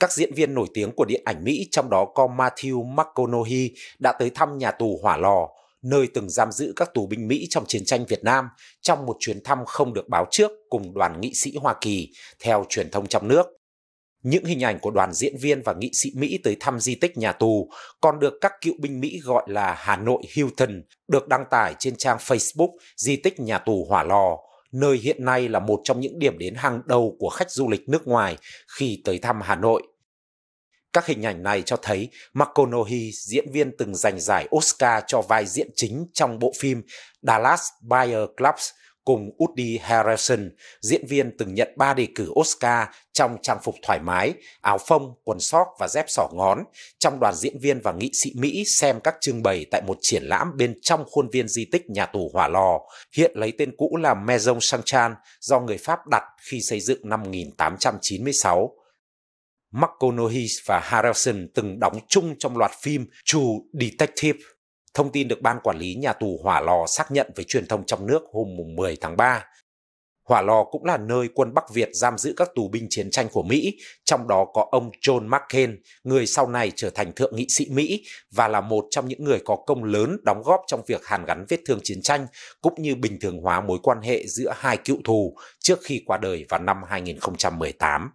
Các diễn viên nổi tiếng của điện ảnh Mỹ, trong đó có Matthew McConaughey, đã tới thăm nhà tù Hỏa Lò, nơi từng giam giữ các tù binh Mỹ trong chiến tranh Việt Nam, trong một chuyến thăm không được báo trước cùng đoàn nghị sĩ Hoa Kỳ, theo truyền thông trong nước. Những hình ảnh của đoàn diễn viên và nghị sĩ Mỹ tới thăm di tích nhà tù còn được các cựu binh Mỹ gọi là Hà Nội Hilton, được đăng tải trên trang Facebook di tích nhà tù Hỏa Lò, nơi hiện nay là một trong những điểm đến hàng đầu của khách du lịch nước ngoài khi tới thăm Hà Nội. Các hình ảnh này cho thấy McConaughey, diễn viên từng giành giải Oscar cho vai diễn chính trong bộ phim Dallas Buyer Clubs, cùng Woody Harrelson, diễn viên từng nhận 3 đề cử Oscar trong trang phục thoải mái, áo phông, quần sóc và dép sỏ ngón, trong đoàn diễn viên và nghị sĩ Mỹ xem các trưng bày tại một triển lãm bên trong khuôn viên di tích nhà tù Hỏa Lò, hiện lấy tên cũ là Maison Saint-Chan do người Pháp đặt khi xây dựng năm 1896. McConaughey và Harrelson từng đóng chung trong loạt phim True Detective. Thông tin được Ban Quản lý Nhà tù Hỏa Lò xác nhận với truyền thông trong nước hôm 10 tháng 3. Hỏa Lò cũng là nơi quân Bắc Việt giam giữ các tù binh chiến tranh của Mỹ, trong đó có ông John McCain, người sau này trở thành thượng nghị sĩ Mỹ và là một trong những người có công lớn đóng góp trong việc hàn gắn vết thương chiến tranh cũng như bình thường hóa mối quan hệ giữa hai cựu thù trước khi qua đời vào năm 2018.